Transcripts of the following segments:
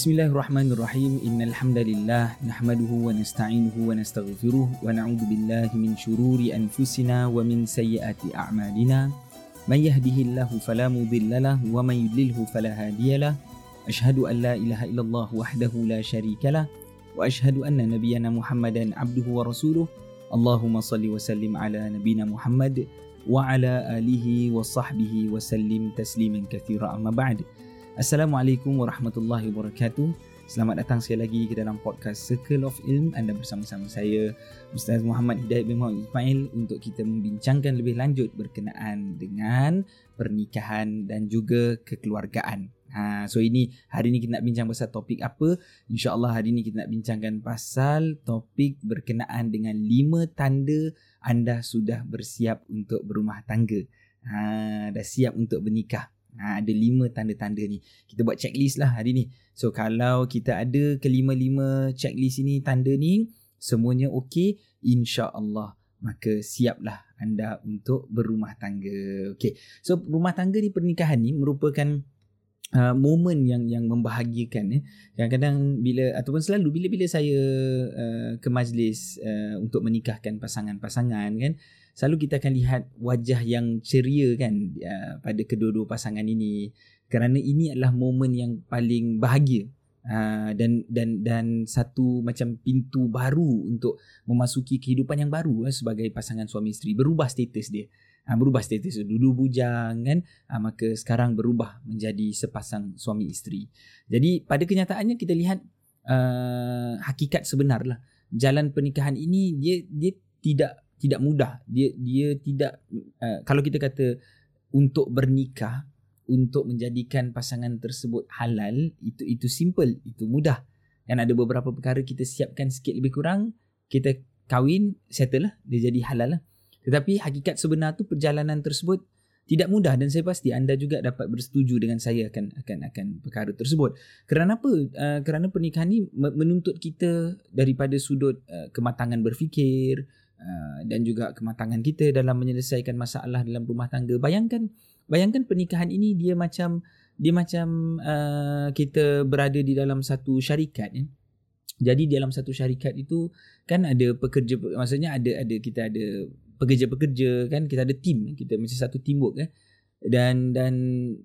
بسم الله الرحمن الرحيم إن الحمد لله نحمده ونستعينه ونستغفره ونعوذ بالله من شرور أنفسنا ومن سيئات أعمالنا من يهده الله فلا مضل له ومن يضلله فلا هادي له أشهد أن لا إله إلا الله وحده لا شريك له وأشهد أن نبينا محمدا عبده ورسوله اللهم صل وسلم على نبينا محمد وعلى آله وصحبه وسلم تسليما كثيرا أما بعد Assalamualaikum warahmatullahi wabarakatuh. Selamat datang sekali lagi ke dalam podcast Circle of Ilm. Anda bersama-sama saya Ustaz Muhammad Hidayat bin Muhammad Ismail untuk kita membincangkan lebih lanjut berkenaan dengan pernikahan dan juga kekeluargaan. Ha, so ini hari ni kita nak bincang pasal topik apa? InsyaAllah hari ni kita nak bincangkan pasal topik berkenaan dengan lima tanda anda sudah bersiap untuk berumah tangga. Ha, dah siap untuk bernikah. Ha, ada lima tanda-tanda ni. Kita buat checklist lah hari ni. So kalau kita ada kelima-lima checklist ini, tanda ni, semuanya okey, insya-Allah maka siaplah anda untuk berumah tangga. Okey. So rumah tangga ni pernikahan ni merupakan uh, momen yang yang membahagiakan ya. Kadang-kadang bila ataupun selalu bila-bila saya uh, ke majlis uh, untuk menikahkan pasangan-pasangan kan, selalu kita akan lihat wajah yang ceria kan uh, pada kedua-dua pasangan ini. Kerana ini adalah momen yang paling bahagia uh, dan dan dan satu macam pintu baru untuk memasuki kehidupan yang baru uh, sebagai pasangan suami isteri. Berubah status dia uh, berubah status dulu bujang kan? Uh, maka sekarang berubah menjadi sepasang suami isteri. Jadi pada kenyataannya kita lihat uh, hakikat sebenarlah. Jalan pernikahan ini dia dia tidak tidak mudah. Dia dia tidak uh, kalau kita kata untuk bernikah untuk menjadikan pasangan tersebut halal itu itu simple itu mudah. Dan ada beberapa perkara kita siapkan sikit lebih kurang kita kahwin settle lah dia jadi halal lah tetapi hakikat sebenar tu perjalanan tersebut tidak mudah dan saya pasti anda juga dapat bersetuju dengan saya akan akan akan perkara tersebut. Kerana apa? Uh, kerana pernikahan ni menuntut kita daripada sudut uh, kematangan berfikir, Uh, dan juga kematangan kita dalam menyelesaikan masalah dalam rumah tangga. Bayangkan bayangkan pernikahan ini dia macam dia macam uh, kita berada di dalam satu syarikat ya. Jadi dalam satu syarikat itu kan ada pekerja maksudnya ada ada kita ada pekerja-pekerja kan kita ada tim kita macam satu teamwork kan. Dan dan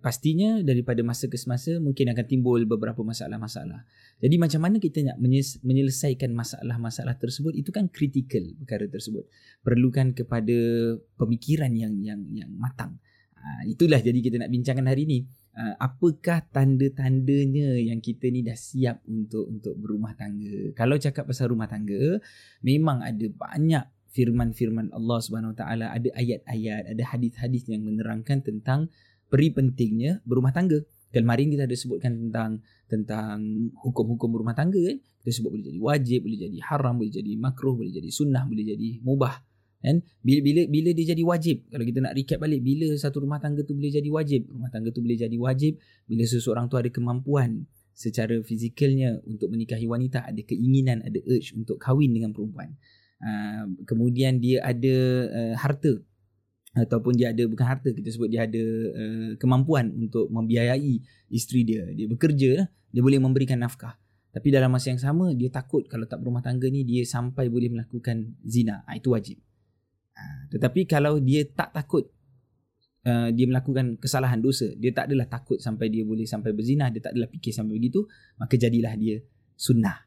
pastinya daripada masa ke semasa mungkin akan timbul beberapa masalah-masalah. Jadi macam mana kita nak menyelesaikan masalah-masalah tersebut itu kan kritikal perkara tersebut. Perlukan kepada pemikiran yang yang yang matang. Ha, itulah jadi kita nak bincangkan hari ini. Ha, apakah tanda-tandanya yang kita ni dah siap untuk untuk berumah tangga? Kalau cakap pasal rumah tangga, memang ada banyak firman-firman Allah Subhanahu Wa Taala ada ayat-ayat ada hadis-hadis yang menerangkan tentang peri pentingnya berumah tangga. Kemarin kita ada sebutkan tentang tentang hukum-hukum berumah tangga kan? Kita sebut boleh jadi wajib boleh jadi haram boleh jadi makruh boleh jadi sunnah boleh jadi mubah kan? Bila bila bila dia jadi wajib? Kalau kita nak recap balik bila satu rumah tangga tu boleh jadi wajib? Rumah tangga tu boleh jadi wajib bila seseorang tu ada kemampuan secara fizikalnya untuk menikahi wanita ada keinginan ada urge untuk kahwin dengan perempuan Ah, kemudian dia ada uh, harta. Ataupun dia ada bukan harta kita sebut dia ada uh, kemampuan untuk membiayai isteri dia. Dia bekerja lah. dia boleh memberikan nafkah. Tapi dalam masa yang sama dia takut kalau tak berumah tangga ni dia sampai boleh melakukan zina. Ha, itu wajib. Ha, tetapi kalau dia tak takut uh, dia melakukan kesalahan dosa dia tak adalah takut sampai dia boleh sampai berzina dia tak adalah fikir sampai begitu maka jadilah dia sunnah.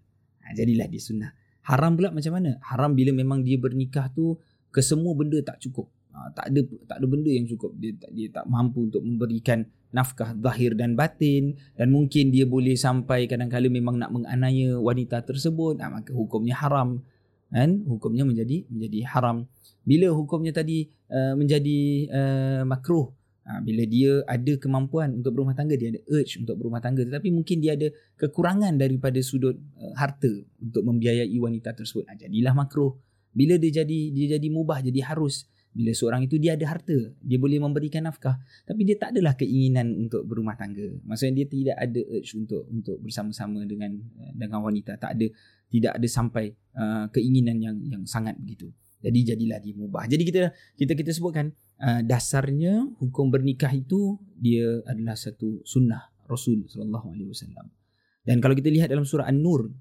Ha, jadilah dia sunnah Haram pula macam mana? Haram bila memang dia bernikah tu ke semua benda tak cukup. Ha, tak ada tak ada benda yang cukup. Dia tak dia tak mampu untuk memberikan nafkah zahir dan batin dan mungkin dia boleh sampai kadang-kadang memang nak menganiaya wanita tersebut, ha, maka hukumnya haram. Kan? Hukumnya menjadi menjadi haram. Bila hukumnya tadi uh, menjadi uh, makruh, Ha, bila dia ada kemampuan untuk berumah tangga, dia ada urge untuk berumah tangga tetapi mungkin dia ada kekurangan daripada sudut uh, harta untuk membiayai wanita tersebut. Ha, jadilah makruh. Bila dia jadi dia jadi mubah, jadi harus. Bila seorang itu dia ada harta, dia boleh memberikan nafkah tapi dia tak adalah keinginan untuk berumah tangga. Maksudnya dia tidak ada urge untuk untuk bersama-sama dengan uh, dengan wanita, tak ada tidak ada sampai uh, keinginan yang yang sangat begitu. Jadi jadilah dia mubah. Jadi kita kita kita sebutkan uh, dasarnya hukum bernikah itu dia adalah satu sunnah Rasul sallallahu alaihi wasallam. Dan kalau kita lihat dalam surah An-Nur,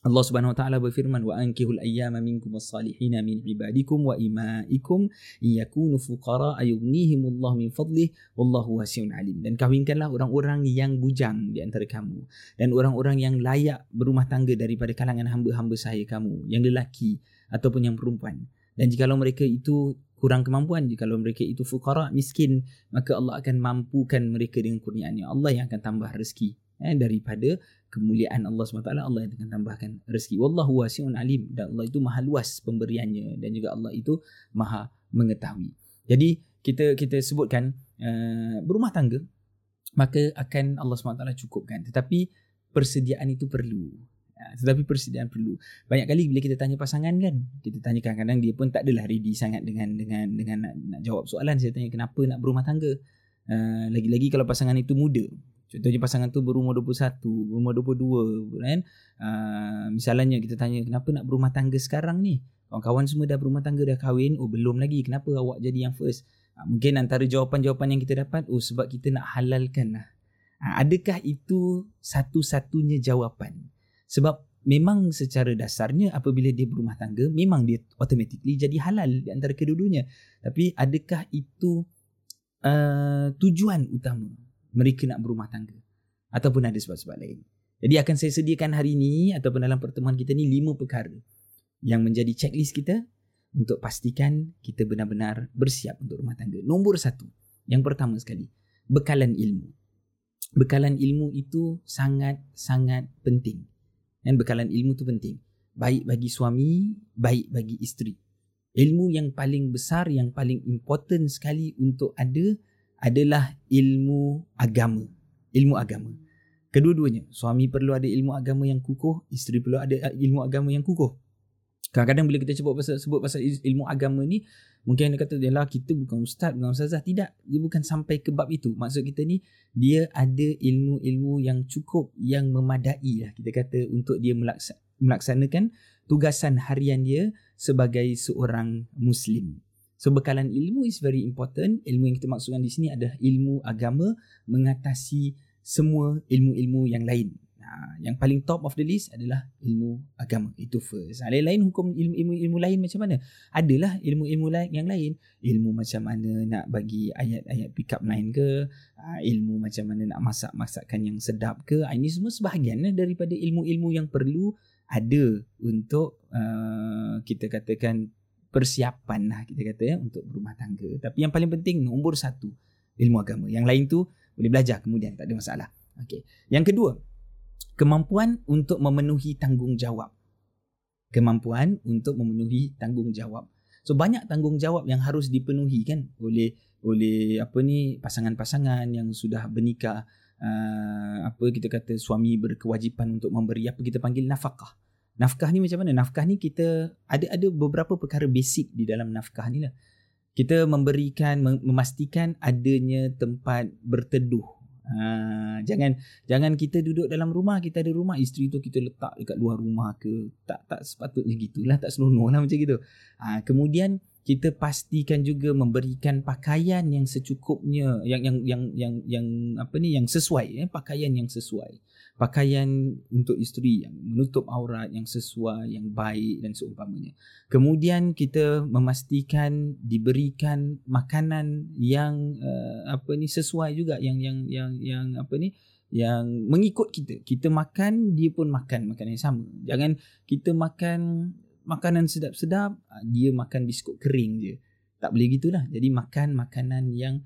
Allah Subhanahu wa taala berfirman wa ankihul ayyama minkum was-salihin min ibadikum wa imaikum yakunu fuqara ayughnihimullahu min fadlih wallahu wasi'un alim dan kawinkanlah orang-orang yang bujang di antara kamu dan orang-orang yang layak berumah tangga daripada kalangan hamba-hamba saya kamu yang lelaki ataupun yang perempuan dan jika mereka itu kurang kemampuan. Jika mereka itu fuqara miskin maka Allah akan mampukan mereka dengan kurniaannya. Allah yang akan tambah rezeki. Eh, daripada kemuliaan Allah SWT Allah yang akan tambahkan rezeki. Wallahu wasi'un alim. Dan Allah itu maha luas pemberiannya. Dan juga Allah itu maha mengetahui. Jadi kita kita sebutkan uh, berumah tangga maka akan Allah SWT cukupkan. Tetapi persediaan itu perlu tetapi persediaan perlu banyak kali bila kita tanya pasangan kan kita tanya kadang-kadang dia pun tak adalah ready sangat dengan dengan dengan nak, nak jawab soalan saya tanya kenapa nak berumah tangga uh, lagi-lagi kalau pasangan itu muda Contohnya pasangan tu berumur 21, berumur 22 kan. Uh, misalnya kita tanya kenapa nak berumah tangga sekarang ni? Kawan-kawan semua dah berumah tangga dah kahwin, oh belum lagi. Kenapa awak jadi yang first? Uh, mungkin antara jawapan-jawapan yang kita dapat, oh sebab kita nak halalkan lah. Uh, adakah itu satu-satunya jawapan? Sebab memang secara dasarnya apabila dia berumah tangga, memang dia automatically jadi halal di antara kedua-duanya. Tapi adakah itu uh, tujuan utama? mereka nak berumah tangga ataupun ada sebab-sebab lain. Jadi akan saya sediakan hari ini ataupun dalam pertemuan kita ni lima perkara yang menjadi checklist kita untuk pastikan kita benar-benar bersiap untuk rumah tangga. Nombor satu, yang pertama sekali, bekalan ilmu. Bekalan ilmu itu sangat-sangat penting. Dan bekalan ilmu itu penting. Baik bagi suami, baik bagi isteri. Ilmu yang paling besar, yang paling important sekali untuk ada adalah ilmu agama. Ilmu agama. Kedua-duanya, suami perlu ada ilmu agama yang kukuh, isteri perlu ada ilmu agama yang kukuh. Kadang-kadang bila kita sebut pasal sebut pasal ilmu agama ni, mungkin dia kata lah kita bukan ustaz, bukan ustazah. Tidak, dia bukan sampai ke bab itu. Maksud kita ni dia ada ilmu-ilmu yang cukup, yang memadai lah kita kata untuk dia melaksanakan tugasan harian dia sebagai seorang muslim. So bekalan ilmu is very important. Ilmu yang kita maksudkan di sini adalah ilmu agama mengatasi semua ilmu-ilmu yang lain. Ha, yang paling top of the list adalah ilmu agama. Itu first. Ha, lain-lain hukum ilmu-ilmu lain macam mana? Adalah ilmu-ilmu lain yang lain. Ilmu macam mana nak bagi ayat-ayat pick up line ke. Ha, ilmu macam mana nak masak-masakan yang sedap ke. Ini semua sebahagian lah daripada ilmu-ilmu yang perlu ada untuk uh, kita katakan persiapan lah kita kata ya untuk berumah tangga. Tapi yang paling penting nombor satu ilmu agama. Yang lain tu boleh belajar kemudian tak ada masalah. Okey. Yang kedua, kemampuan untuk memenuhi tanggungjawab. Kemampuan untuk memenuhi tanggungjawab. So banyak tanggungjawab yang harus dipenuhi kan oleh oleh apa ni pasangan-pasangan yang sudah bernikah uh, apa kita kata suami berkewajipan untuk memberi apa kita panggil nafkah nafkah ni macam mana? Nafkah ni kita ada ada beberapa perkara basic di dalam nafkah ni lah. Kita memberikan memastikan adanya tempat berteduh. Ha, jangan jangan kita duduk dalam rumah kita ada rumah isteri tu kita letak dekat luar rumah ke tak tak sepatutnya gitulah tak senonoh lah macam gitu. Ha, kemudian kita pastikan juga memberikan pakaian yang secukupnya yang yang yang yang yang apa ni yang sesuai eh pakaian yang sesuai pakaian untuk isteri yang menutup aurat yang sesuai yang baik dan seumpamanya. Kemudian kita memastikan diberikan makanan yang uh, apa ni sesuai juga yang yang yang yang apa ni yang mengikut kita. Kita makan dia pun makan makanan yang sama. Jangan kita makan makanan sedap-sedap ah, dia makan biskut kering je. Tak boleh gitulah. Jadi makan makanan yang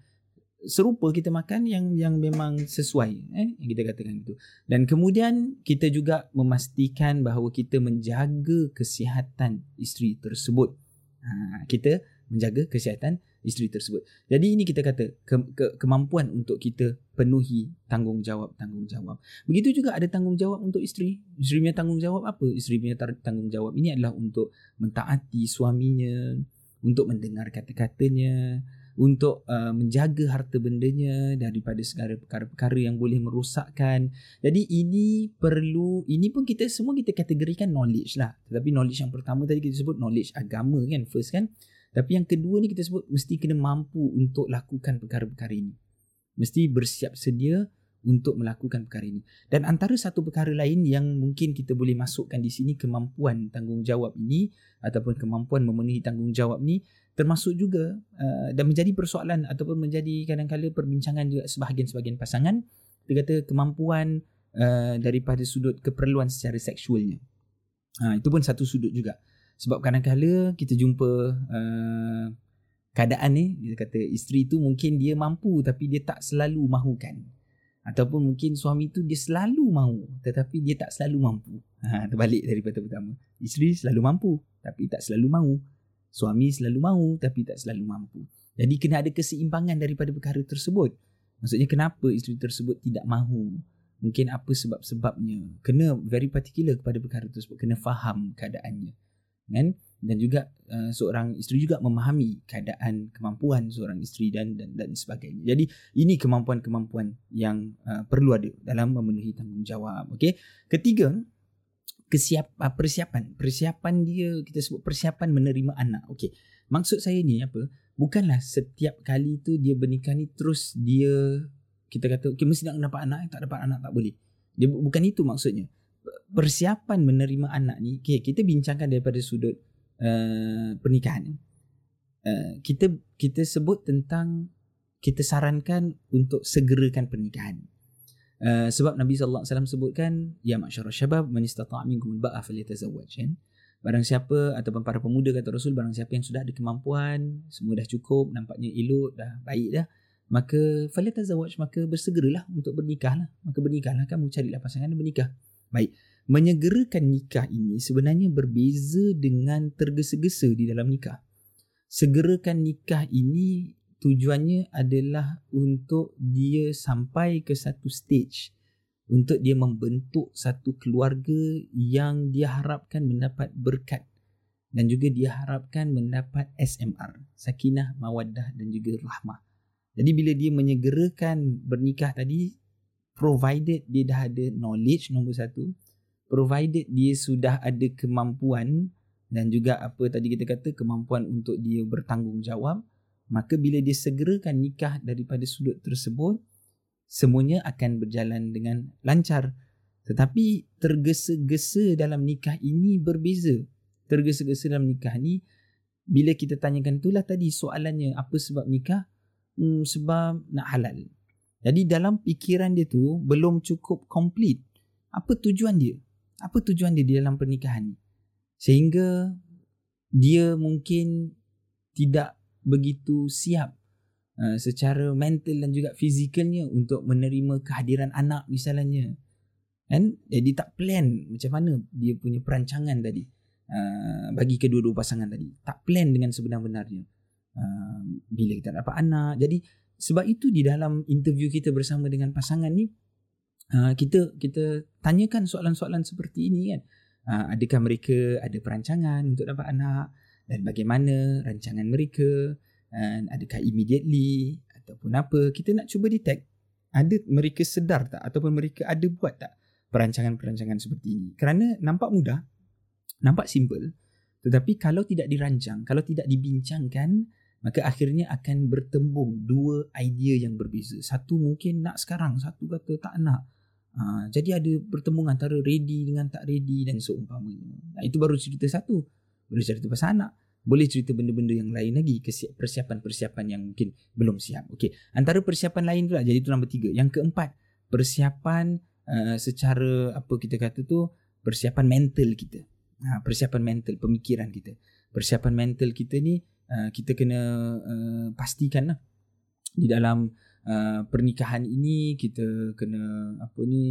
serupa kita makan yang yang memang sesuai eh yang kita katakan itu dan kemudian kita juga memastikan bahawa kita menjaga kesihatan isteri tersebut. Ha, kita menjaga kesihatan isteri tersebut. Jadi ini kita kata ke, ke, kemampuan untuk kita penuhi tanggungjawab tanggungjawab. Begitu juga ada tanggungjawab untuk isteri. Isteri punya tanggungjawab apa? Isteri punya tanggungjawab ini adalah untuk mentaati suaminya untuk mendengar kata-katanya untuk uh, menjaga harta bendanya daripada segala perkara-perkara yang boleh merosakkan. Jadi ini perlu ini pun kita semua kita kategorikan knowledge lah. Tetapi knowledge yang pertama tadi kita sebut knowledge agama kan first kan. Tapi yang kedua ni kita sebut mesti kena mampu untuk lakukan perkara-perkara ini. Mesti bersiap sedia untuk melakukan perkara ini. Dan antara satu perkara lain yang mungkin kita boleh masukkan di sini kemampuan tanggungjawab ini ataupun kemampuan memenuhi tanggungjawab ni termasuk juga uh, dan menjadi persoalan ataupun menjadi kadang-kadang perbincangan juga sebahagian-sebahagian pasangan kita kata kemampuan uh, daripada sudut keperluan secara seksualnya. Ha, itu pun satu sudut juga. Sebab kadang-kadang kita jumpa uh, keadaan ni, kita kata isteri tu mungkin dia mampu tapi dia tak selalu mahukan ataupun mungkin suami tu dia selalu mahu tetapi dia tak selalu mampu. Ha terbalik daripada pertama. Isteri selalu mampu tapi tak selalu mahu. Suami selalu mahu tapi tak selalu mampu. Jadi kena ada keseimbangan daripada perkara tersebut. Maksudnya kenapa isteri tersebut tidak mahu? Mungkin apa sebab-sebabnya? Kena very particular kepada perkara tersebut. Kena faham keadaannya. Kan dan juga uh, seorang isteri juga memahami keadaan kemampuan seorang isteri dan dan dan sebagainya. Jadi ini kemampuan-kemampuan yang uh, perlu ada dalam memenuhi tanggungjawab. Okey. Ketiga, kesiap uh, persiapan. Persiapan dia kita sebut persiapan menerima anak. Okey. Maksud saya ni apa? Bukanlah setiap kali tu dia bernikah ni terus dia kita kata okey mesti nak dapat anak, tak dapat anak tak boleh. Dia bukan itu maksudnya. Persiapan menerima anak ni, okay, kita bincangkan daripada sudut Uh, pernikahan. Uh, kita kita sebut tentang kita sarankan untuk segerakan pernikahan. Uh, sebab Nabi sallallahu alaihi wasallam sebutkan ya masyara syabab man istata'a minkum al-ba'a falyatazawwaj. Kan? Barang siapa ataupun para pemuda kata Rasul barang siapa yang sudah ada kemampuan semua dah cukup nampaknya elok dah baik dah maka falyatazawwaj maka bersegeralah untuk bernikahlah. Maka bernikahlah kamu carilah pasangan dan bernikah. Baik menyegerakan nikah ini sebenarnya berbeza dengan tergesa-gesa di dalam nikah. Segerakan nikah ini tujuannya adalah untuk dia sampai ke satu stage untuk dia membentuk satu keluarga yang dia harapkan mendapat berkat dan juga dia harapkan mendapat SMR, sakinah, mawaddah dan juga rahmah. Jadi bila dia menyegerakan bernikah tadi provided dia dah ada knowledge nombor satu, provided dia sudah ada kemampuan dan juga apa tadi kita kata kemampuan untuk dia bertanggungjawab maka bila dia segerakan nikah daripada sudut tersebut semuanya akan berjalan dengan lancar. Tetapi tergesa-gesa dalam nikah ini berbeza. Tergesa-gesa dalam nikah ni bila kita tanyakan itulah tadi soalannya apa sebab nikah? Hmm, sebab nak halal. Jadi dalam fikiran dia tu belum cukup complete apa tujuan dia apa tujuan dia di dalam pernikahan ni? Sehingga dia mungkin tidak begitu siap uh, secara mental dan juga fizikalnya untuk menerima kehadiran anak misalnya. Kan? Jadi tak plan macam mana dia punya perancangan tadi. Uh, bagi kedua-dua pasangan tadi. Tak plan dengan sebenar-benarnya. Uh, bila kita dapat anak. Jadi sebab itu di dalam interview kita bersama dengan pasangan ni uh, kita kita tanyakan soalan-soalan seperti ini kan. Uh, adakah mereka ada perancangan untuk dapat anak? Dan bagaimana rancangan mereka? Dan adakah immediately? Ataupun apa? Kita nak cuba detect ada mereka sedar tak? Ataupun mereka ada buat tak perancangan-perancangan seperti ini? Kerana nampak mudah nampak simple tetapi kalau tidak dirancang kalau tidak dibincangkan maka akhirnya akan bertembung dua idea yang berbeza. Satu mungkin nak sekarang satu kata tak nak Ha, jadi ada pertemuan antara ready dengan tak ready dan seumpamanya. Nah, itu baru cerita satu. Baru cerita pasal anak. Boleh cerita benda-benda yang lain lagi. Persiapan-persiapan yang mungkin belum siap. Okey. Antara persiapan lain pula. Jadi itu nombor tiga. Yang keempat. Persiapan uh, secara apa kita kata tu. Persiapan mental kita. Ha, persiapan mental. Pemikiran kita. Persiapan mental kita ni. Uh, kita kena uh, pastikan lah. Di dalam Uh, pernikahan ini kita kena apa ni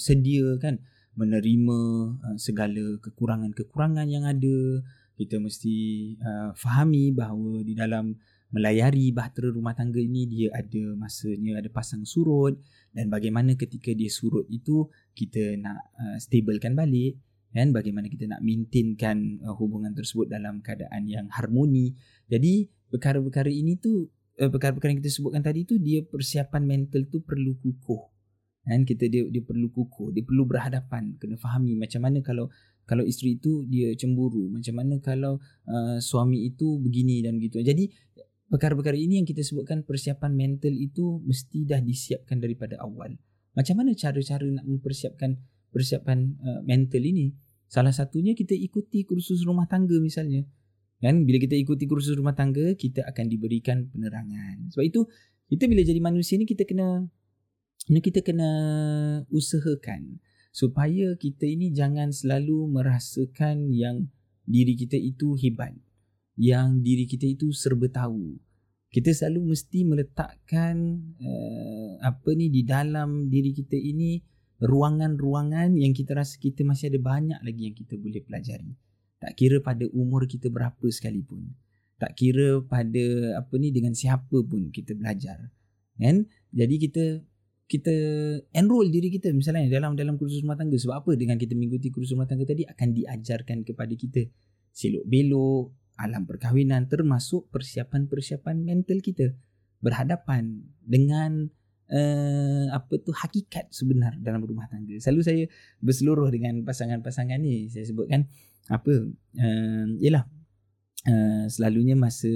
sedia kan menerima uh, segala kekurangan-kekurangan yang ada. Kita mesti uh, fahami bahawa di dalam melayari bahtera rumah tangga ini dia ada masanya ada pasang surut. Dan bagaimana ketika dia surut itu kita nak uh, stablekan balik kan? Bagaimana kita nak maintainkan uh, hubungan tersebut dalam keadaan yang harmoni. Jadi perkara-perkara ini tu uh, perkara-perkara yang kita sebutkan tadi tu dia persiapan mental tu perlu kukuh. Kan kita dia dia perlu kukuh dia perlu berhadapan kena fahami macam mana kalau kalau isteri itu dia cemburu macam mana kalau uh, suami itu begini dan begitu. Jadi perkara-perkara ini yang kita sebutkan persiapan mental itu mesti dah disiapkan daripada awal. Macam mana cara-cara nak mempersiapkan persiapan uh, mental ini? Salah satunya kita ikuti kursus rumah tangga misalnya kan? Bila kita ikuti kursus rumah tangga kita akan diberikan penerangan. Sebab itu kita bila jadi manusia ni kita kena kita kena usahakan supaya kita ini jangan selalu merasakan yang diri kita itu hebat yang diri kita itu serba tahu. Kita selalu mesti meletakkan uh, apa ni di dalam diri kita ini ruangan-ruangan yang kita rasa kita masih ada banyak lagi yang kita boleh pelajari. Tak kira pada umur kita berapa sekalipun. Tak kira pada apa ni dengan siapa pun kita belajar. Kan? Jadi kita kita enroll diri kita misalnya dalam dalam kursus rumah tangga sebab apa dengan kita mengikuti kursus rumah tangga tadi akan diajarkan kepada kita selok belok alam perkahwinan termasuk persiapan-persiapan mental kita berhadapan dengan uh, apa tu hakikat sebenar dalam rumah tangga. Selalu saya berseluruh dengan pasangan-pasangan ni saya sebutkan apa? Uh, yalah uh, selalunya masa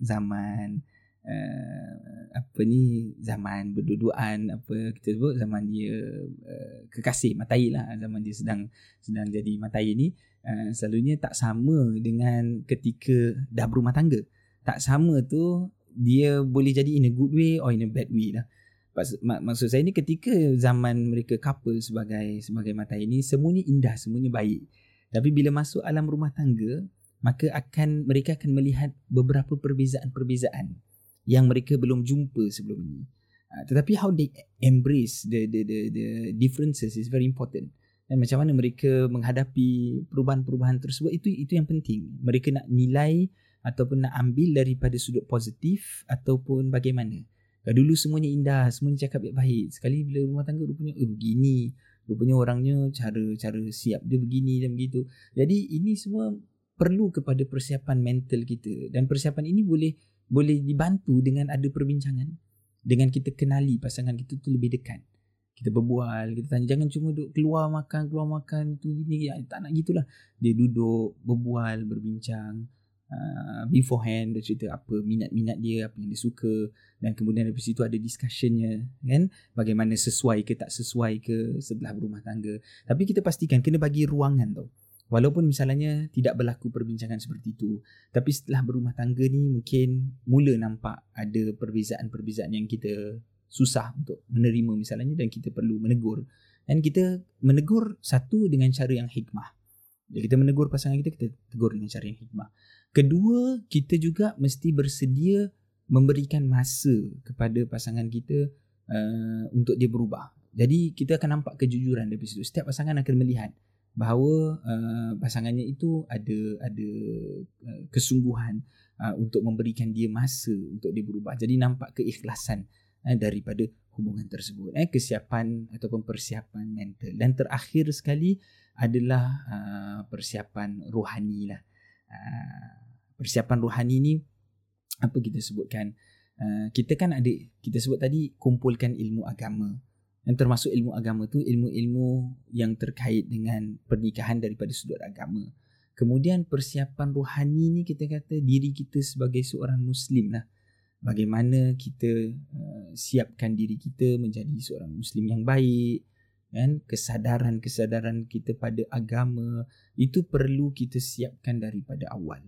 zaman uh, apa ni zaman berduduan apa kita sebut zaman dia uh, kekasih matai lah zaman dia sedang sedang jadi matai ni uh, selalunya tak sama dengan ketika dah berumah tangga. Tak sama tu dia boleh jadi in a good way or in a bad way lah. Mak, maksud saya ni ketika zaman mereka couple sebagai sebagai matai ini semuanya indah semuanya baik tapi bila masuk alam rumah tangga maka akan mereka akan melihat beberapa perbezaan-perbezaan yang mereka belum jumpa sebelum ini. Uh, tetapi how they embrace the the the the differences is very important. Dan macam mana mereka menghadapi perubahan-perubahan tersebut itu itu yang penting. Mereka nak nilai ataupun nak ambil daripada sudut positif ataupun bagaimana. Dulu semuanya indah, semuanya cakap baik-baik. Sekali bila rumah tangga rupanya eh begini, rupanya orangnya cara cara siap dia begini dan begitu. Jadi ini semua perlu kepada persiapan mental kita. Dan persiapan ini boleh boleh dibantu dengan ada perbincangan. Dengan kita kenali pasangan kita tu lebih dekat. Kita berbual kita tanya jangan cuma duduk keluar makan keluar makan tu gini ya, tak nak gitulah. Dia duduk berbual berbincang uh, beforehand dia cerita apa minat-minat dia apa yang dia suka dan kemudian dari situ ada discussionnya kan? Bagaimana sesuai ke tak sesuai ke setelah berumah tangga. Tapi kita pastikan kena bagi ruangan tau. Walaupun misalnya tidak berlaku perbincangan seperti itu Tapi setelah berumah tangga ni mungkin mula nampak ada perbezaan-perbezaan yang kita susah untuk menerima misalnya Dan kita perlu menegur. Dan kita menegur satu dengan cara yang hikmah. Bila kita menegur pasangan kita, kita tegur dengan cara yang hikmah Kedua, kita juga mesti bersedia memberikan masa kepada pasangan kita uh, untuk dia berubah Jadi kita akan nampak kejujuran dari situ Setiap pasangan akan melihat bahawa uh, pasangannya itu ada ada uh, kesungguhan uh, untuk memberikan dia masa untuk dia berubah. Jadi nampak keikhlasan uh, daripada hubungan tersebut. Eh kesiapan ataupun persiapan mental. Dan terakhir sekali adalah uh, persiapan rohani lah. Uh, persiapan rohani ni apa kita sebutkan? Uh, kita kan ada kita sebut tadi kumpulkan ilmu agama yang termasuk ilmu agama tu ilmu-ilmu yang terkait dengan pernikahan daripada sudut agama. Kemudian persiapan rohani ni kita kata diri kita sebagai seorang muslim lah. Bagaimana kita uh, siapkan diri kita menjadi seorang muslim yang baik kan kesadaran-kesadaran kita pada agama itu perlu kita siapkan daripada awal.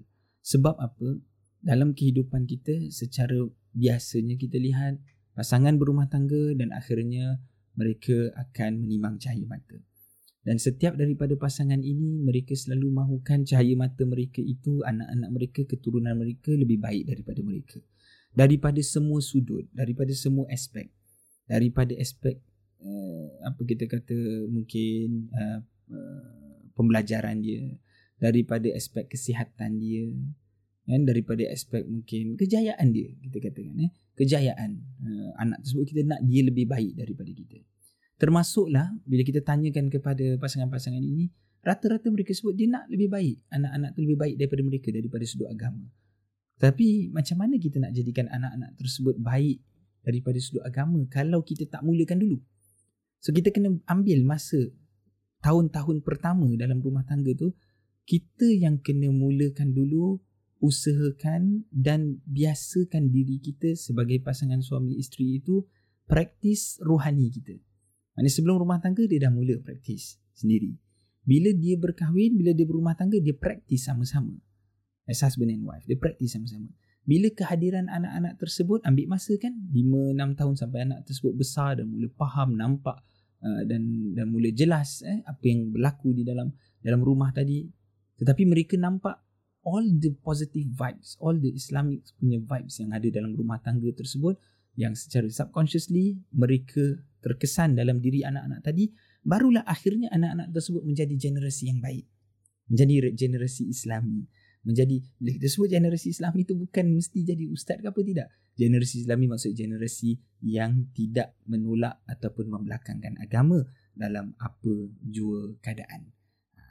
Sebab apa? Dalam kehidupan kita secara biasanya kita lihat pasangan berumah tangga dan akhirnya mereka akan menimang cahaya mata. Dan setiap daripada pasangan ini, mereka selalu mahukan cahaya mata mereka itu, anak-anak mereka, keturunan mereka lebih baik daripada mereka. Daripada semua sudut, daripada semua aspek. Daripada aspek, uh, apa kita kata, mungkin uh, uh, pembelajaran dia. Daripada aspek kesihatan dia. Dan daripada aspek mungkin kejayaan dia, kita katakan. Eh? kejayaan uh, anak tersebut kita nak dia lebih baik daripada kita termasuklah bila kita tanyakan kepada pasangan-pasangan ini rata-rata mereka sebut dia nak lebih baik anak-anak tu lebih baik daripada mereka daripada sudut agama tapi macam mana kita nak jadikan anak-anak tersebut baik daripada sudut agama kalau kita tak mulakan dulu so kita kena ambil masa tahun-tahun pertama dalam rumah tangga tu kita yang kena mulakan dulu usahakan dan biasakan diri kita sebagai pasangan suami isteri itu praktis rohani kita. Maknanya sebelum rumah tangga dia dah mula praktis sendiri. Bila dia berkahwin, bila dia berumah tangga, dia praktis sama-sama. As husband and wife, dia praktis sama-sama. Bila kehadiran anak-anak tersebut ambil masa kan 5 6 tahun sampai anak tersebut besar dan mula faham, nampak uh, dan dan mula jelas eh apa yang berlaku di dalam dalam rumah tadi. Tetapi mereka nampak all the positive vibes, all the Islamic punya vibes yang ada dalam rumah tangga tersebut yang secara subconsciously mereka terkesan dalam diri anak-anak tadi barulah akhirnya anak-anak tersebut menjadi generasi yang baik. Menjadi generasi islami. Menjadi kita sebut generasi islami itu bukan mesti jadi ustaz ke apa tidak. Generasi islami maksud generasi yang tidak menolak ataupun membelakangkan agama dalam apa jua keadaan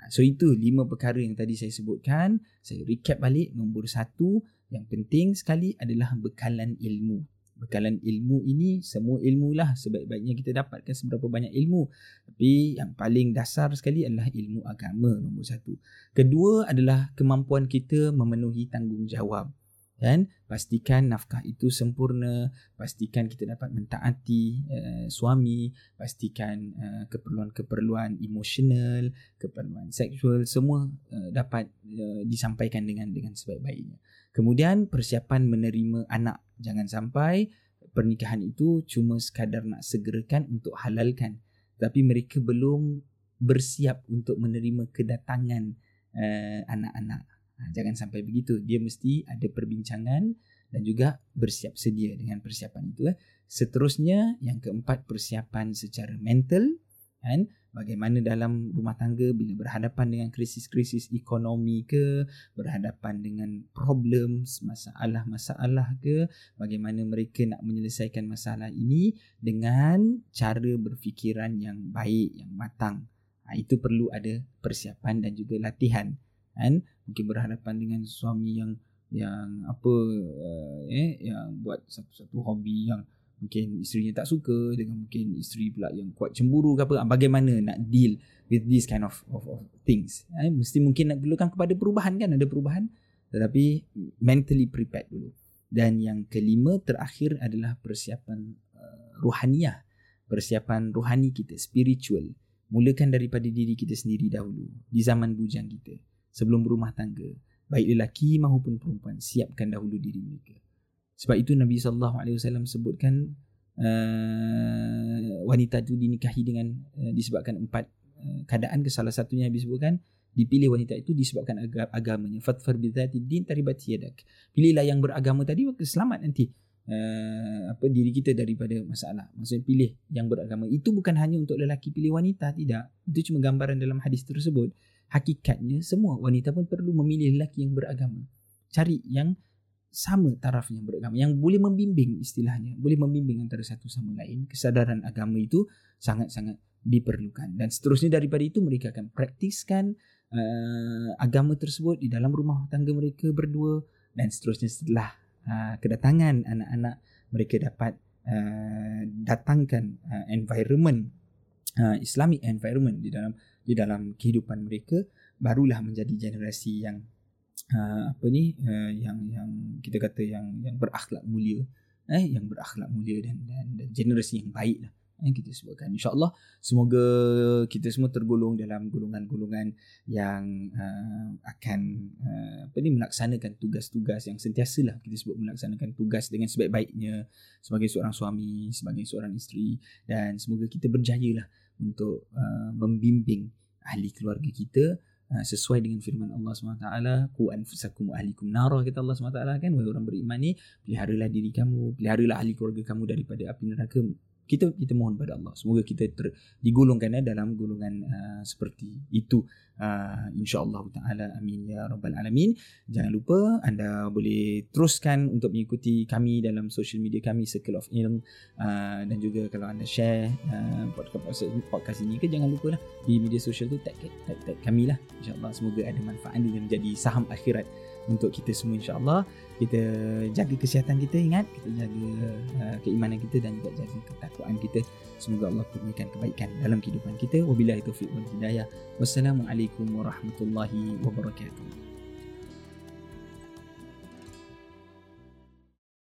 So itu lima perkara yang tadi saya sebutkan. Saya recap balik. Nombor satu Yang penting sekali adalah bekalan ilmu. Bekalan ilmu ini semua ilmu lah. Sebaik-baiknya kita dapatkan seberapa banyak ilmu. Tapi yang paling dasar sekali adalah ilmu agama nombor satu. Kedua adalah kemampuan kita memenuhi tanggungjawab dan pastikan nafkah itu sempurna pastikan kita dapat mentaati uh, suami pastikan uh, keperluan-keperluan emosional keperluan seksual semua uh, dapat uh, disampaikan dengan dengan sebaik-baiknya. Kemudian persiapan menerima anak. Jangan sampai pernikahan itu cuma sekadar nak segerakan untuk halalkan. Tapi mereka belum bersiap untuk menerima kedatangan uh, anak-anak Ha, jangan sampai begitu. Dia mesti ada perbincangan dan juga bersiap sedia dengan persiapan itu. Eh. Seterusnya, yang keempat persiapan secara mental. Kan? Bagaimana dalam rumah tangga bila berhadapan dengan krisis-krisis ekonomi ke, berhadapan dengan problem, masalah-masalah ke, bagaimana mereka nak menyelesaikan masalah ini dengan cara berfikiran yang baik, yang matang. Ha, itu perlu ada persiapan dan juga latihan kan? Mungkin berhadapan dengan suami yang yang apa uh, eh yang buat satu-satu hobi yang mungkin isterinya tak suka dengan mungkin isteri pula yang kuat cemburu ke apa. Ah, bagaimana nak deal with this kind of of, of things? Eh, mesti mungkin nak perlukan kepada perubahan kan? Ada perubahan. Tetapi mentally prepared dulu. Dan yang kelima terakhir adalah persiapan uh, ruhaniah. Persiapan rohani kita spiritual. Mulakan daripada diri kita sendiri dahulu. Di zaman bujang kita sebelum berumah tangga. Baik lelaki maupun perempuan siapkan dahulu diri mereka. Sebab itu Nabi sallallahu alaihi wasallam sebutkan uh, wanita itu dinikahi dengan uh, disebabkan empat uh, keadaan ke salah satunya Nabi sebutkan dipilih wanita itu disebabkan ag- agamanya. Fatfar bidzati din taribat yadak. Pilihlah yang beragama tadi maka selamat nanti uh, apa diri kita daripada masalah. Maksudnya pilih yang beragama. Itu bukan hanya untuk lelaki pilih wanita tidak. Itu cuma gambaran dalam hadis tersebut hakikatnya semua wanita pun perlu memilih lelaki yang beragama. Cari yang sama tarafnya beragama yang boleh membimbing istilahnya, boleh membimbing antara satu sama lain. Kesadaran agama itu sangat-sangat diperlukan dan seterusnya daripada itu mereka akan praktiskan uh, agama tersebut di dalam rumah tangga mereka berdua dan seterusnya setelah uh, kedatangan anak-anak mereka dapat uh, datangkan uh, environment uh, Islamic environment di dalam di dalam kehidupan mereka barulah menjadi generasi yang uh, apa ni uh, yang yang kita kata yang yang berakhlak mulia. Eh yang berakhlak mulia dan dan, dan generasi yang baik lah eh, kita sebutkan. Insyaallah semoga kita semua tergolong dalam golongan-golongan yang uh, akan uh, apa ni melaksanakan tugas-tugas yang sentiasalah kita sebut melaksanakan tugas dengan sebaik-baiknya sebagai seorang suami sebagai seorang isteri. Dan semoga kita berjaya lah untuk uh, membimbing ahli keluarga kita uh, sesuai dengan firman Allah SWT ku anfusakum ahlikum nara kata Allah SWT kan. Wahai orang beriman ni peliharalah diri kamu peliharalah ahli keluarga kamu daripada api neraka kita kita mohon pada Allah. Semoga kita ter, digolongkan eh, dalam golongan uh, seperti itu. Uh, insyaallah taala. Amin ya rabbal alamin. Jangan lupa anda boleh teruskan untuk mengikuti kami dalam social media kami Circle of Ilm. Uh, dan juga kalau anda share uh, podcast podcast ini ke jangan lupa lah di media sosial tu tag, tag, tag kami lah. Insyaallah semoga ada manfaat dan menjadi saham akhirat untuk kita semua insyaAllah kita jaga kesihatan kita ingat kita jaga uh, keimanan kita dan juga jaga ketakwaan kita. Semoga Allah kurniakan kebaikan dalam kehidupan kita. Wabillahi taufiq wal hidayah. Wassalamualaikum warahmatullahi wabarakatuh